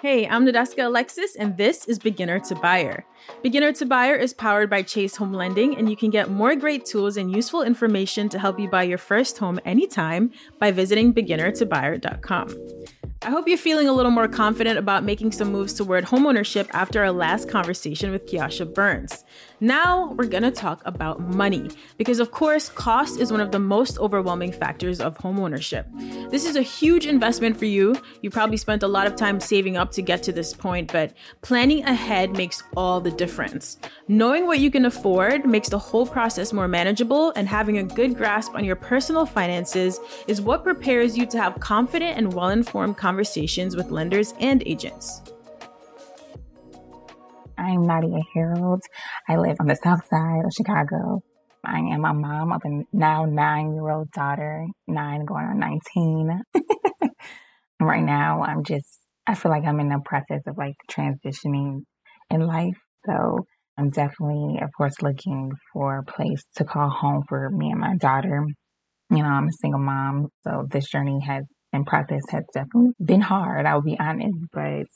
Hey, I'm Nadeska Alexis, and this is Beginner to Buyer. Beginner to Buyer is powered by Chase Home Lending, and you can get more great tools and useful information to help you buy your first home anytime by visiting beginnertobuyer.com. I hope you're feeling a little more confident about making some moves toward homeownership after our last conversation with Kiasha Burns. Now we're gonna talk about money, because of course, cost is one of the most overwhelming factors of homeownership. This is a huge investment for you. You probably spent a lot of time saving up to get to this point, but planning ahead makes all the difference. Knowing what you can afford makes the whole process more manageable, and having a good grasp on your personal finances is what prepares you to have confident and well informed conversations with lenders and agents. I'm Nadia Harold. I live on the south side of Chicago. I am a mom of a now nine year old daughter, nine going on 19. right now, I'm just, I feel like I'm in the process of like transitioning in life. So I'm definitely, of course, looking for a place to call home for me and my daughter. You know, I'm a single mom, so this journey has and process has definitely been hard, I'll be honest, but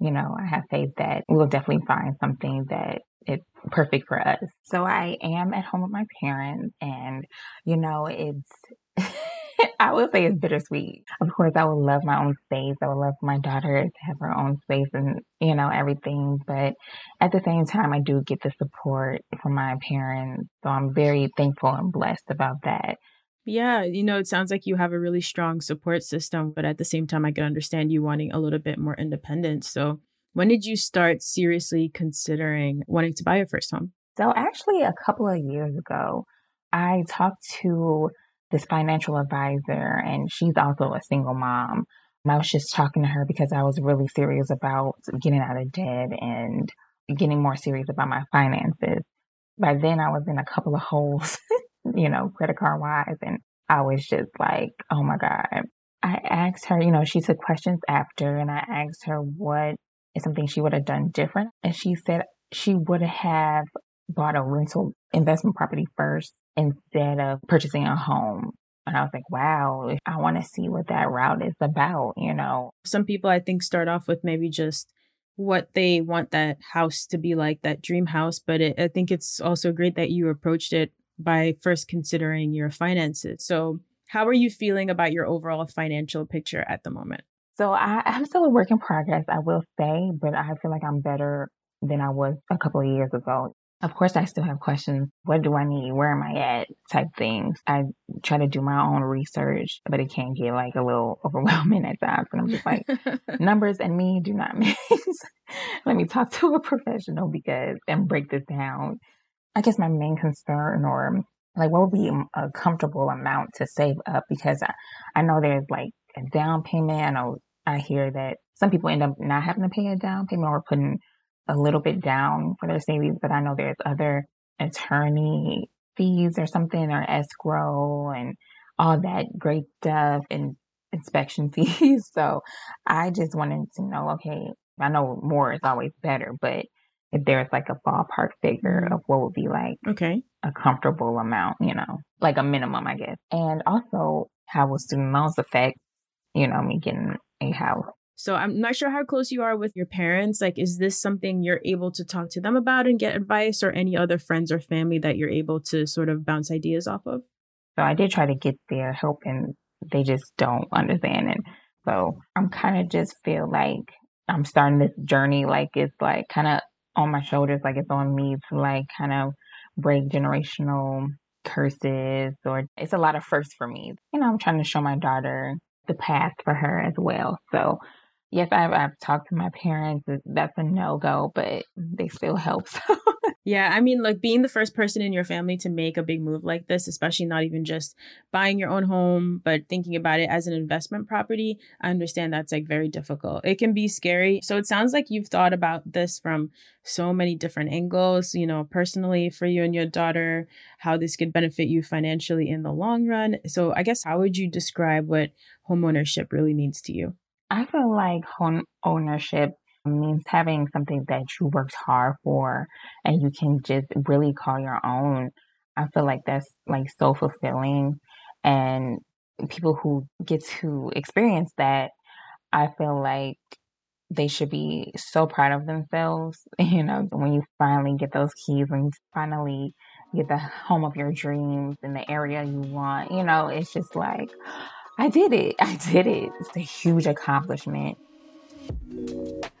you know, I have faith that we will definitely find something that is perfect for us. So I am at home with my parents and you know, it's I would say it's bittersweet. Of course, I would love my own space. I would love my daughter to have her own space and, you know, everything. But at the same time, I do get the support from my parents. So I'm very thankful and blessed about that. Yeah, you know, it sounds like you have a really strong support system, but at the same time, I can understand you wanting a little bit more independence. So, when did you start seriously considering wanting to buy your first home? So, actually, a couple of years ago, I talked to this financial advisor, and she's also a single mom. And I was just talking to her because I was really serious about getting out of debt and getting more serious about my finances. By then, I was in a couple of holes you know, credit card wise. And I was just like, oh my God. I asked her, you know, she took questions after and I asked her what something she would have done different. And she said she would have bought a rental investment property first instead of purchasing a home. And I was like, wow, I want to see what that route is about, you know. Some people I think start off with maybe just what they want that house to be like, that dream house. But it, I think it's also great that you approached it by first considering your finances. So, how are you feeling about your overall financial picture at the moment? So, I, am still a work in progress, I will say, but I feel like I'm better than I was a couple of years ago. Of course, I still have questions. What do I need? Where am I at? Type things. I try to do my own research, but it can get like a little overwhelming at times. And I'm just like, numbers and me do not mix. Let me talk to a professional because and break this down I guess my main concern or like what would be a comfortable amount to save up because I, I know there's like a down payment. I know I hear that some people end up not having to pay a down payment or putting a little bit down for their savings, but I know there's other attorney fees or something or escrow and all that great stuff and inspection fees. So I just wanted to know, okay, I know more is always better, but if there's like a ballpark figure mm-hmm. of what would be like okay a comfortable amount, you know, like a minimum, I guess. And also how will student loans affect, you know, me getting a house. So I'm not sure how close you are with your parents. Like, is this something you're able to talk to them about and get advice or any other friends or family that you're able to sort of bounce ideas off of? So I did try to get their help and they just don't understand it. So I'm kind of just feel like I'm starting this journey like it's like kind of on my shoulders, like it's on me to like kind of break generational curses or it's a lot of firsts for me. You know, I'm trying to show my daughter the path for her as well. So yes, I've, I've talked to my parents. That's a no go, but they still help. So yeah, I mean, like being the first person in your family to make a big move like this, especially not even just buying your own home, but thinking about it as an investment property, I understand that's like very difficult. It can be scary. So it sounds like you've thought about this from so many different angles, you know, personally for you and your daughter, how this could benefit you financially in the long run. So I guess how would you describe what homeownership really means to you? I feel like home ownership means having something that you worked hard for and you can just really call your own. I feel like that's like so fulfilling. And people who get to experience that, I feel like they should be so proud of themselves. You know, when you finally get those keys and finally get the home of your dreams in the area you want, you know, it's just like, I did it. I did it. It's a huge accomplishment.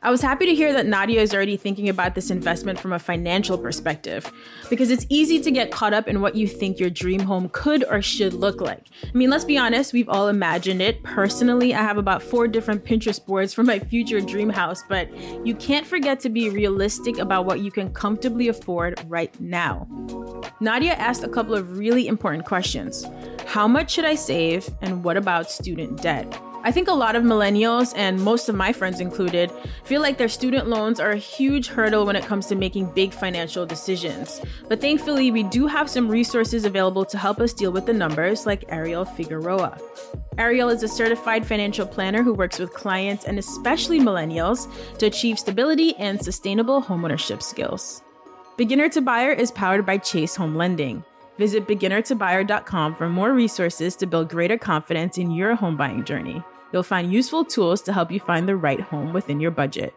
I was happy to hear that Nadia is already thinking about this investment from a financial perspective, because it's easy to get caught up in what you think your dream home could or should look like. I mean, let's be honest, we've all imagined it. Personally, I have about four different Pinterest boards for my future dream house, but you can't forget to be realistic about what you can comfortably afford right now. Nadia asked a couple of really important questions How much should I save, and what about student debt? I think a lot of millennials, and most of my friends included, feel like their student loans are a huge hurdle when it comes to making big financial decisions. But thankfully, we do have some resources available to help us deal with the numbers, like Ariel Figueroa. Ariel is a certified financial planner who works with clients and especially millennials to achieve stability and sustainable homeownership skills. Beginner to Buyer is powered by Chase Home Lending. Visit beginnertobuyer.com for more resources to build greater confidence in your home buying journey. You'll find useful tools to help you find the right home within your budget.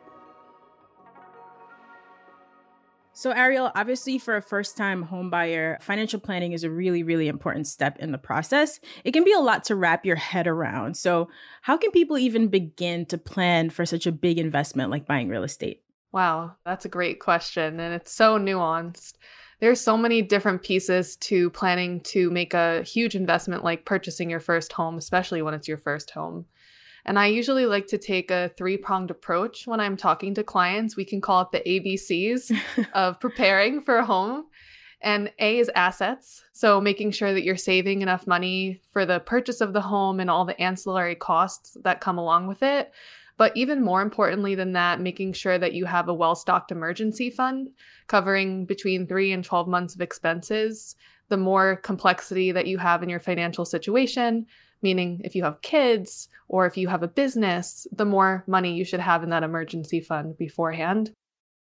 So, Ariel, obviously, for a first time home buyer, financial planning is a really, really important step in the process. It can be a lot to wrap your head around. So, how can people even begin to plan for such a big investment like buying real estate? Wow, that's a great question. And it's so nuanced. There's so many different pieces to planning to make a huge investment like purchasing your first home, especially when it's your first home. And I usually like to take a three pronged approach when I'm talking to clients. We can call it the ABCs of preparing for a home. And A is assets. So making sure that you're saving enough money for the purchase of the home and all the ancillary costs that come along with it. But even more importantly than that, making sure that you have a well stocked emergency fund covering between three and 12 months of expenses. The more complexity that you have in your financial situation, meaning if you have kids or if you have a business, the more money you should have in that emergency fund beforehand.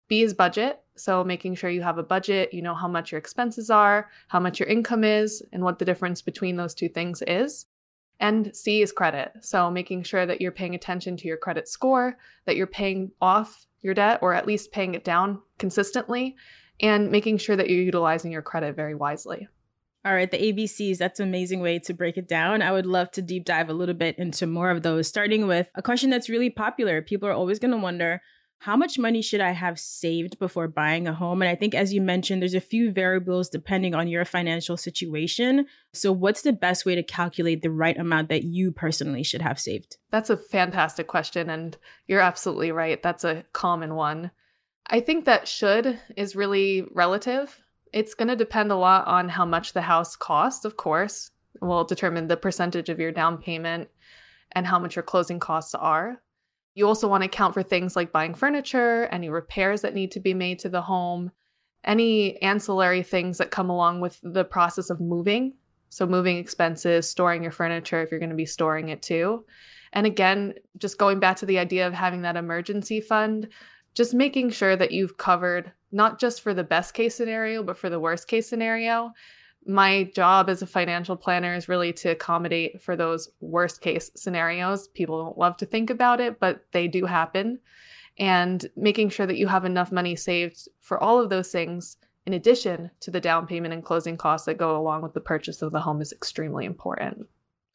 B is budget. So making sure you have a budget, you know how much your expenses are, how much your income is, and what the difference between those two things is. And C is credit. So making sure that you're paying attention to your credit score, that you're paying off your debt or at least paying it down consistently, and making sure that you're utilizing your credit very wisely. All right, the ABCs, that's an amazing way to break it down. I would love to deep dive a little bit into more of those, starting with a question that's really popular. People are always going to wonder how much money should I have saved before buying a home? And I think, as you mentioned, there's a few variables depending on your financial situation. So, what's the best way to calculate the right amount that you personally should have saved? That's a fantastic question. And you're absolutely right. That's a common one. I think that should is really relative. It's going to depend a lot on how much the house costs, of course. will determine the percentage of your down payment and how much your closing costs are. You also want to account for things like buying furniture, any repairs that need to be made to the home, any ancillary things that come along with the process of moving. So, moving expenses, storing your furniture if you're going to be storing it too. And again, just going back to the idea of having that emergency fund, just making sure that you've covered not just for the best case scenario, but for the worst case scenario. My job as a financial planner is really to accommodate for those worst case scenarios. People don't love to think about it, but they do happen. And making sure that you have enough money saved for all of those things, in addition to the down payment and closing costs that go along with the purchase of the home, is extremely important.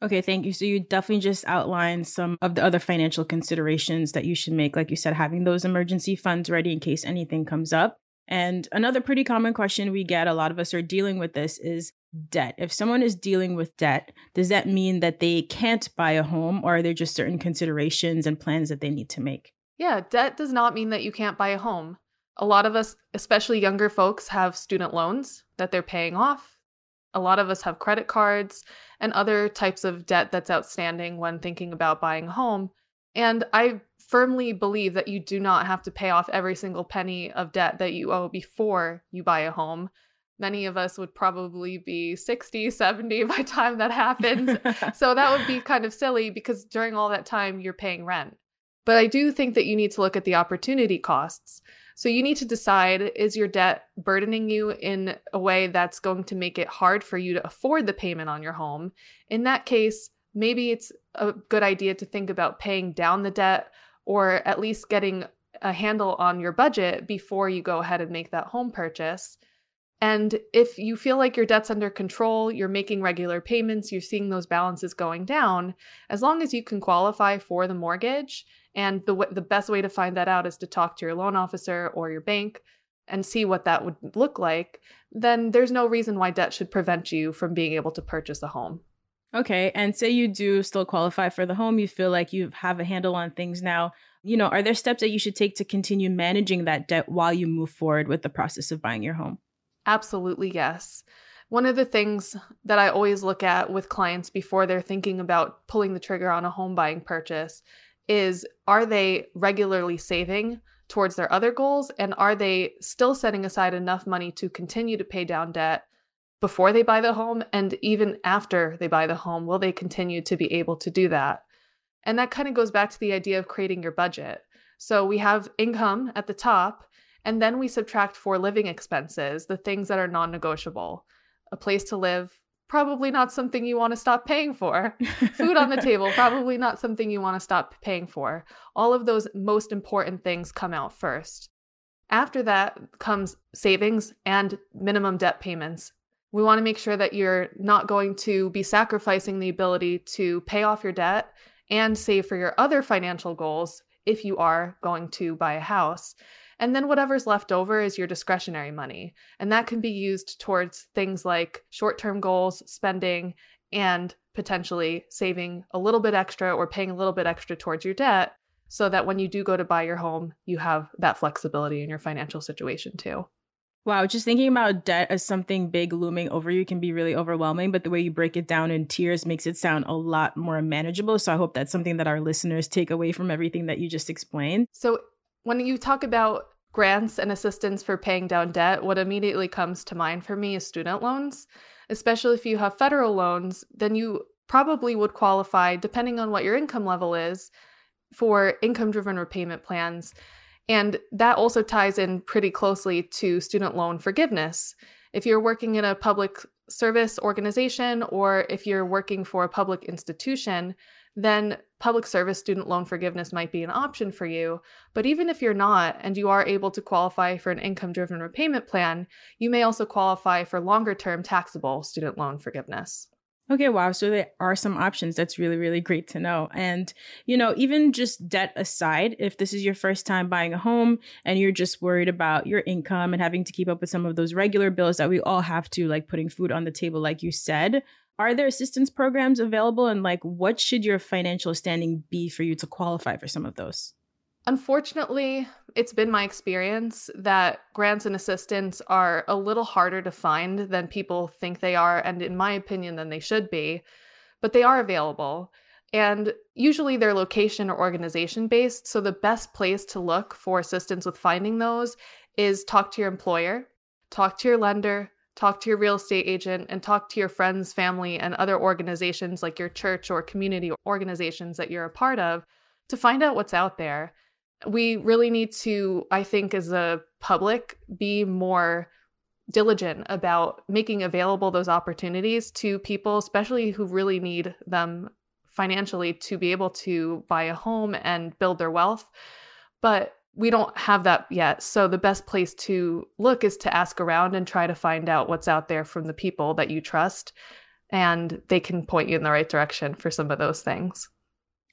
Okay, thank you. So you definitely just outlined some of the other financial considerations that you should make. Like you said, having those emergency funds ready in case anything comes up. And another pretty common question we get, a lot of us are dealing with this, is debt. If someone is dealing with debt, does that mean that they can't buy a home or are there just certain considerations and plans that they need to make? Yeah, debt does not mean that you can't buy a home. A lot of us, especially younger folks, have student loans that they're paying off. A lot of us have credit cards and other types of debt that's outstanding when thinking about buying a home. And I firmly believe that you do not have to pay off every single penny of debt that you owe before you buy a home. Many of us would probably be 60, 70 by the time that happens. so that would be kind of silly because during all that time, you're paying rent. But I do think that you need to look at the opportunity costs. So you need to decide is your debt burdening you in a way that's going to make it hard for you to afford the payment on your home? In that case, maybe it's a good idea to think about paying down the debt or at least getting a handle on your budget before you go ahead and make that home purchase. And if you feel like your debt's under control, you're making regular payments, you're seeing those balances going down, as long as you can qualify for the mortgage, and the the best way to find that out is to talk to your loan officer or your bank and see what that would look like, then there's no reason why debt should prevent you from being able to purchase a home. Okay, and say you do still qualify for the home, you feel like you have a handle on things now. You know, are there steps that you should take to continue managing that debt while you move forward with the process of buying your home? Absolutely, yes. One of the things that I always look at with clients before they're thinking about pulling the trigger on a home buying purchase is are they regularly saving towards their other goals? And are they still setting aside enough money to continue to pay down debt before they buy the home? And even after they buy the home, will they continue to be able to do that? And that kind of goes back to the idea of creating your budget. So we have income at the top, and then we subtract for living expenses, the things that are non negotiable. A place to live, probably not something you want to stop paying for. Food on the table, probably not something you want to stop paying for. All of those most important things come out first. After that comes savings and minimum debt payments. We want to make sure that you're not going to be sacrificing the ability to pay off your debt and save for your other financial goals if you are going to buy a house. And then whatever's left over is your discretionary money. And that can be used towards things like short term goals, spending, and potentially saving a little bit extra or paying a little bit extra towards your debt so that when you do go to buy your home, you have that flexibility in your financial situation too. Wow, just thinking about debt as something big looming over you can be really overwhelming, but the way you break it down in tiers makes it sound a lot more manageable. So I hope that's something that our listeners take away from everything that you just explained. So when you talk about grants and assistance for paying down debt, what immediately comes to mind for me is student loans. Especially if you have federal loans, then you probably would qualify, depending on what your income level is, for income driven repayment plans. And that also ties in pretty closely to student loan forgiveness. If you're working in a public service organization or if you're working for a public institution, then public service student loan forgiveness might be an option for you. But even if you're not and you are able to qualify for an income driven repayment plan, you may also qualify for longer term taxable student loan forgiveness. Okay, wow. So there are some options. That's really, really great to know. And, you know, even just debt aside, if this is your first time buying a home and you're just worried about your income and having to keep up with some of those regular bills that we all have to, like putting food on the table, like you said, are there assistance programs available and like what should your financial standing be for you to qualify for some of those unfortunately it's been my experience that grants and assistance are a little harder to find than people think they are and in my opinion than they should be but they are available and usually they're location or organization based so the best place to look for assistance with finding those is talk to your employer talk to your lender talk to your real estate agent and talk to your friends, family, and other organizations like your church or community organizations that you're a part of to find out what's out there. We really need to, I think, as a public, be more diligent about making available those opportunities to people, especially who really need them financially to be able to buy a home and build their wealth. But we don't have that yet. So the best place to look is to ask around and try to find out what's out there from the people that you trust. And they can point you in the right direction for some of those things.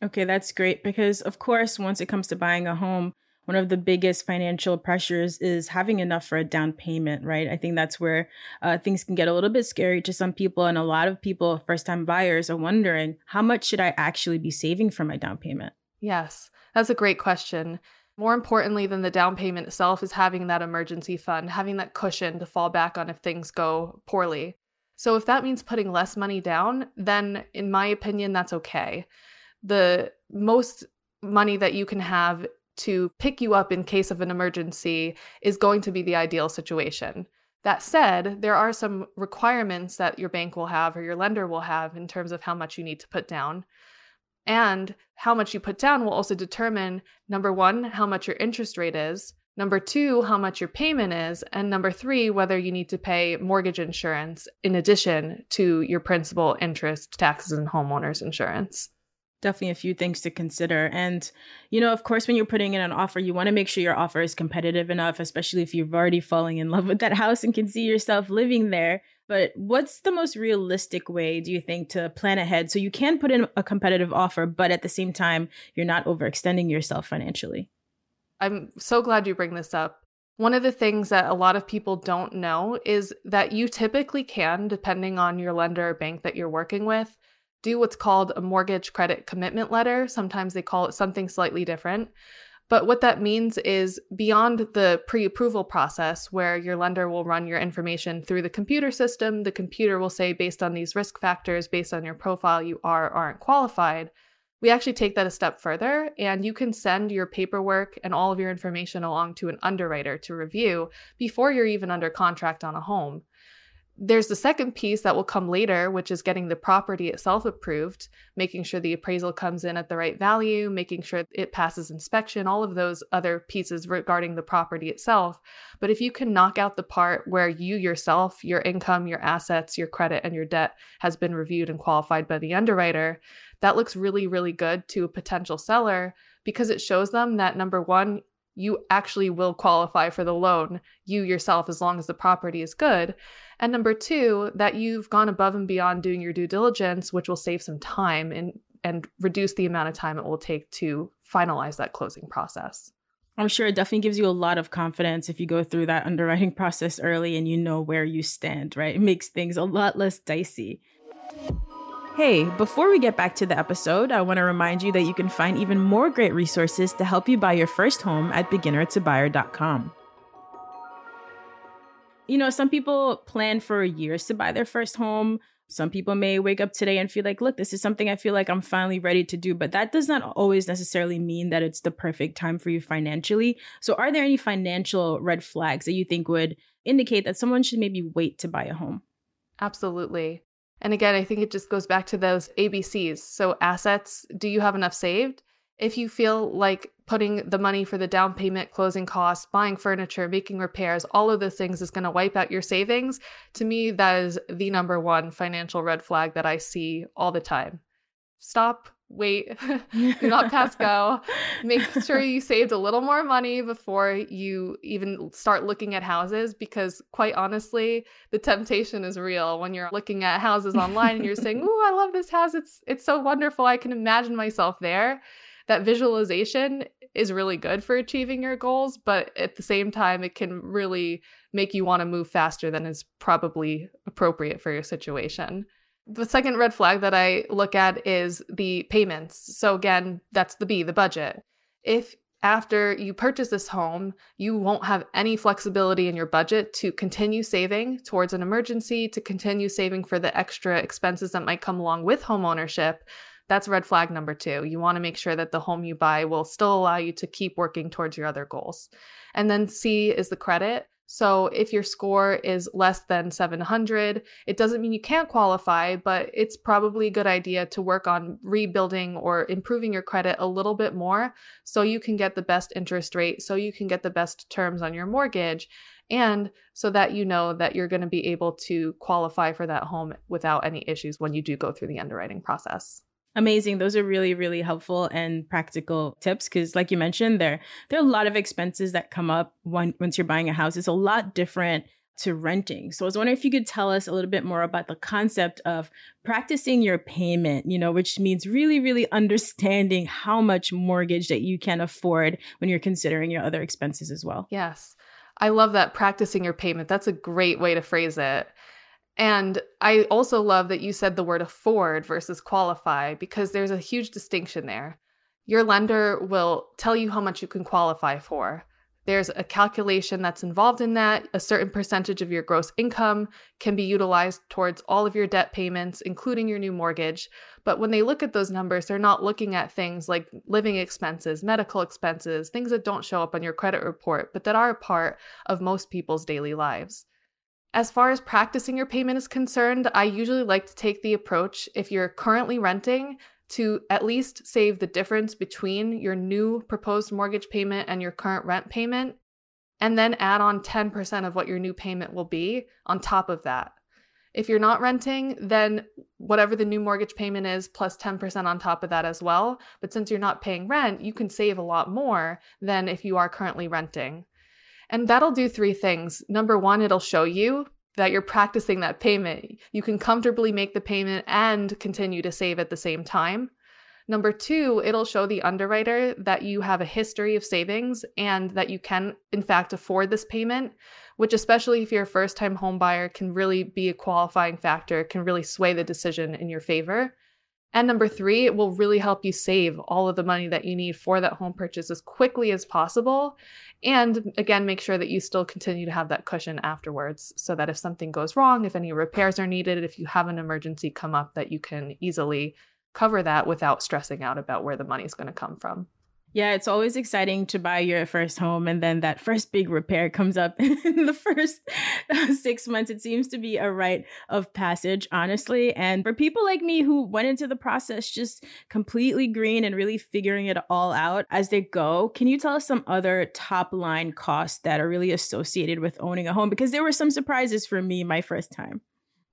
Okay, that's great because, of course, once it comes to buying a home, one of the biggest financial pressures is having enough for a down payment, right? I think that's where uh, things can get a little bit scary to some people. And a lot of people, first time buyers, are wondering how much should I actually be saving for my down payment? Yes, that's a great question. More importantly than the down payment itself is having that emergency fund, having that cushion to fall back on if things go poorly. So if that means putting less money down, then in my opinion, that's okay. The most money that you can have to pick you up in case of an emergency is going to be the ideal situation. That said, there are some requirements that your bank will have or your lender will have in terms of how much you need to put down. And how much you put down will also determine number one, how much your interest rate is, number two, how much your payment is, and number three, whether you need to pay mortgage insurance in addition to your principal, interest, taxes, and homeowners insurance. Definitely a few things to consider. And, you know, of course, when you're putting in an offer, you want to make sure your offer is competitive enough, especially if you've already falling in love with that house and can see yourself living there. But what's the most realistic way, do you think, to plan ahead so you can put in a competitive offer, but at the same time, you're not overextending yourself financially? I'm so glad you bring this up. One of the things that a lot of people don't know is that you typically can, depending on your lender or bank that you're working with, do what's called a mortgage credit commitment letter. Sometimes they call it something slightly different. But what that means is beyond the pre approval process, where your lender will run your information through the computer system, the computer will say, based on these risk factors, based on your profile, you are or aren't qualified. We actually take that a step further, and you can send your paperwork and all of your information along to an underwriter to review before you're even under contract on a home. There's the second piece that will come later, which is getting the property itself approved, making sure the appraisal comes in at the right value, making sure it passes inspection, all of those other pieces regarding the property itself. But if you can knock out the part where you yourself, your income, your assets, your credit, and your debt has been reviewed and qualified by the underwriter, that looks really, really good to a potential seller because it shows them that number one, you actually will qualify for the loan, you yourself, as long as the property is good. And number two, that you've gone above and beyond doing your due diligence, which will save some time and, and reduce the amount of time it will take to finalize that closing process. I'm sure it definitely gives you a lot of confidence if you go through that underwriting process early and you know where you stand, right? It makes things a lot less dicey. Hey, before we get back to the episode, I want to remind you that you can find even more great resources to help you buy your first home at beginnertobuyer.com. You know, some people plan for years to buy their first home. Some people may wake up today and feel like, look, this is something I feel like I'm finally ready to do. But that does not always necessarily mean that it's the perfect time for you financially. So, are there any financial red flags that you think would indicate that someone should maybe wait to buy a home? Absolutely. And again, I think it just goes back to those ABCs. So, assets, do you have enough saved? If you feel like putting the money for the down payment, closing costs, buying furniture, making repairs, all of those things is going to wipe out your savings, to me, that is the number one financial red flag that I see all the time. Stop wait, do not pass go. Make sure you saved a little more money before you even start looking at houses because quite honestly, the temptation is real when you're looking at houses online and you're saying, "Ooh, I love this house. It's it's so wonderful. I can imagine myself there." That visualization is really good for achieving your goals, but at the same time it can really make you want to move faster than is probably appropriate for your situation. The second red flag that I look at is the payments. So, again, that's the B, the budget. If after you purchase this home, you won't have any flexibility in your budget to continue saving towards an emergency, to continue saving for the extra expenses that might come along with home ownership, that's red flag number two. You want to make sure that the home you buy will still allow you to keep working towards your other goals. And then C is the credit. So if your score is less than 700, it doesn't mean you can't qualify, but it's probably a good idea to work on rebuilding or improving your credit a little bit more so you can get the best interest rate, so you can get the best terms on your mortgage, and so that you know that you're going to be able to qualify for that home without any issues when you do go through the underwriting process. Amazing. Those are really, really helpful and practical tips because, like you mentioned, there there are a lot of expenses that come up when, once you're buying a house. It's a lot different to renting. So I was wondering if you could tell us a little bit more about the concept of practicing your payment, you know, which means really, really understanding how much mortgage that you can afford when you're considering your other expenses as well. Yes. I love that practicing your payment. That's a great way to phrase it. And I also love that you said the word afford versus qualify because there's a huge distinction there. Your lender will tell you how much you can qualify for. There's a calculation that's involved in that. A certain percentage of your gross income can be utilized towards all of your debt payments, including your new mortgage. But when they look at those numbers, they're not looking at things like living expenses, medical expenses, things that don't show up on your credit report, but that are a part of most people's daily lives. As far as practicing your payment is concerned, I usually like to take the approach if you're currently renting to at least save the difference between your new proposed mortgage payment and your current rent payment, and then add on 10% of what your new payment will be on top of that. If you're not renting, then whatever the new mortgage payment is plus 10% on top of that as well. But since you're not paying rent, you can save a lot more than if you are currently renting. And that'll do three things. Number one, it'll show you that you're practicing that payment. You can comfortably make the payment and continue to save at the same time. Number two, it'll show the underwriter that you have a history of savings and that you can, in fact, afford this payment, which, especially if you're a first time home buyer, can really be a qualifying factor, can really sway the decision in your favor. And number three, it will really help you save all of the money that you need for that home purchase as quickly as possible. And again, make sure that you still continue to have that cushion afterwards so that if something goes wrong, if any repairs are needed, if you have an emergency come up, that you can easily cover that without stressing out about where the money is going to come from. Yeah, it's always exciting to buy your first home and then that first big repair comes up in the first six months. It seems to be a rite of passage, honestly. And for people like me who went into the process just completely green and really figuring it all out as they go, can you tell us some other top line costs that are really associated with owning a home? Because there were some surprises for me my first time.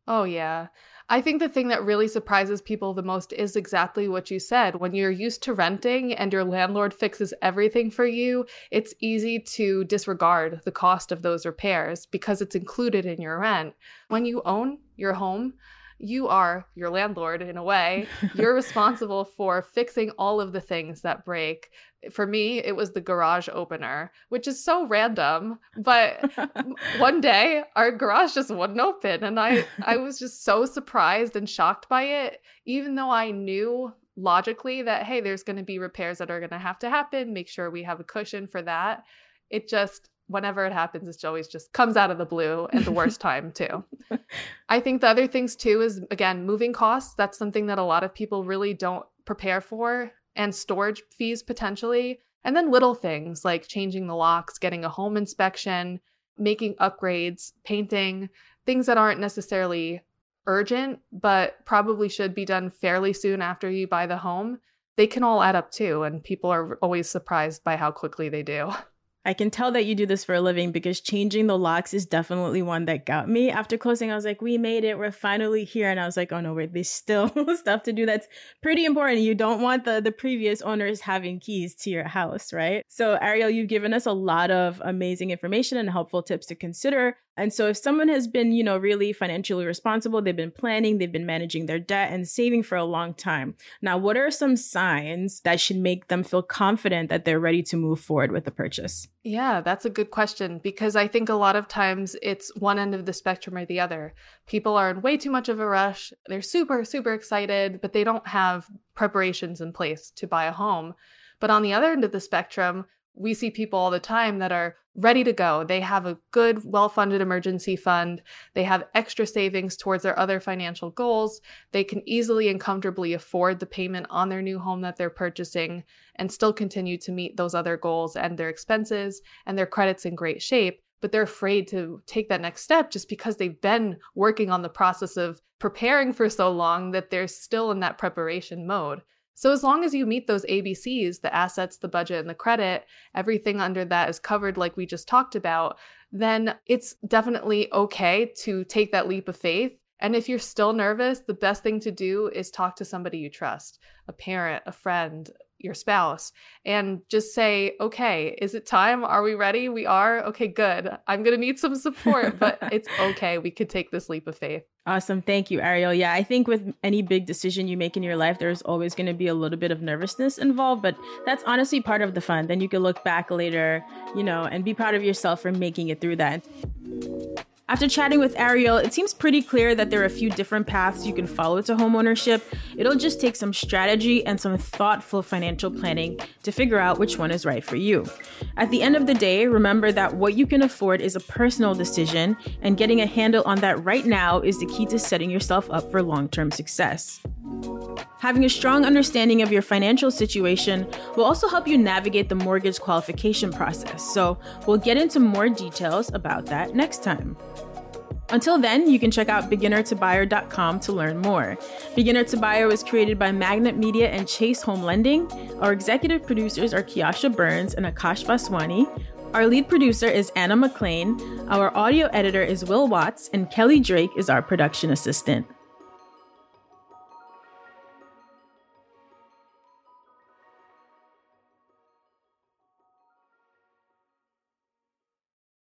Oh, yeah. I think the thing that really surprises people the most is exactly what you said. When you're used to renting and your landlord fixes everything for you, it's easy to disregard the cost of those repairs because it's included in your rent. When you own your home, you are your landlord in a way. You're responsible for fixing all of the things that break. For me, it was the garage opener, which is so random. But one day our garage just wouldn't open. And I, I was just so surprised and shocked by it, even though I knew logically that, hey, there's going to be repairs that are going to have to happen. Make sure we have a cushion for that. It just, whenever it happens, it always just comes out of the blue at the worst time, too. I think the other things, too, is again, moving costs. That's something that a lot of people really don't prepare for, and storage fees potentially. And then little things like changing the locks, getting a home inspection, making upgrades, painting, things that aren't necessarily urgent, but probably should be done fairly soon after you buy the home. They can all add up too, and people are always surprised by how quickly they do. I can tell that you do this for a living because changing the locks is definitely one that got me. After closing, I was like, we made it. We're finally here. And I was like, oh no, wait, there's still stuff to do that's pretty important. You don't want the, the previous owners having keys to your house, right? So, Ariel, you've given us a lot of amazing information and helpful tips to consider. And so if someone has been, you know, really financially responsible, they've been planning, they've been managing their debt and saving for a long time. Now, what are some signs that should make them feel confident that they're ready to move forward with the purchase? Yeah, that's a good question because I think a lot of times it's one end of the spectrum or the other. People are in way too much of a rush. They're super, super excited, but they don't have preparations in place to buy a home. But on the other end of the spectrum, we see people all the time that are ready to go. They have a good, well funded emergency fund. They have extra savings towards their other financial goals. They can easily and comfortably afford the payment on their new home that they're purchasing and still continue to meet those other goals and their expenses and their credits in great shape. But they're afraid to take that next step just because they've been working on the process of preparing for so long that they're still in that preparation mode. So, as long as you meet those ABCs, the assets, the budget, and the credit, everything under that is covered, like we just talked about, then it's definitely okay to take that leap of faith. And if you're still nervous, the best thing to do is talk to somebody you trust a parent, a friend, your spouse and just say, okay, is it time? Are we ready? We are? Okay, good. I'm going to need some support, but it's okay. We could take this leap of faith. Awesome. Thank you, Ariel. Yeah, I think with any big decision you make in your life, there's always going to be a little bit of nervousness involved, but that's honestly part of the fun. Then you can look back later, you know, and be proud of yourself for making it through that. After chatting with Ariel, it seems pretty clear that there are a few different paths you can follow to homeownership. It'll just take some strategy and some thoughtful financial planning to figure out which one is right for you. At the end of the day, remember that what you can afford is a personal decision, and getting a handle on that right now is the key to setting yourself up for long term success. Having a strong understanding of your financial situation will also help you navigate the mortgage qualification process. So, we'll get into more details about that next time. Until then, you can check out beginnertobuyer.com to learn more. Beginner to Buyer was created by Magnet Media and Chase Home Lending. Our executive producers are Kiasha Burns and Akash Vaswani. Our lead producer is Anna McLean. Our audio editor is Will Watts, and Kelly Drake is our production assistant.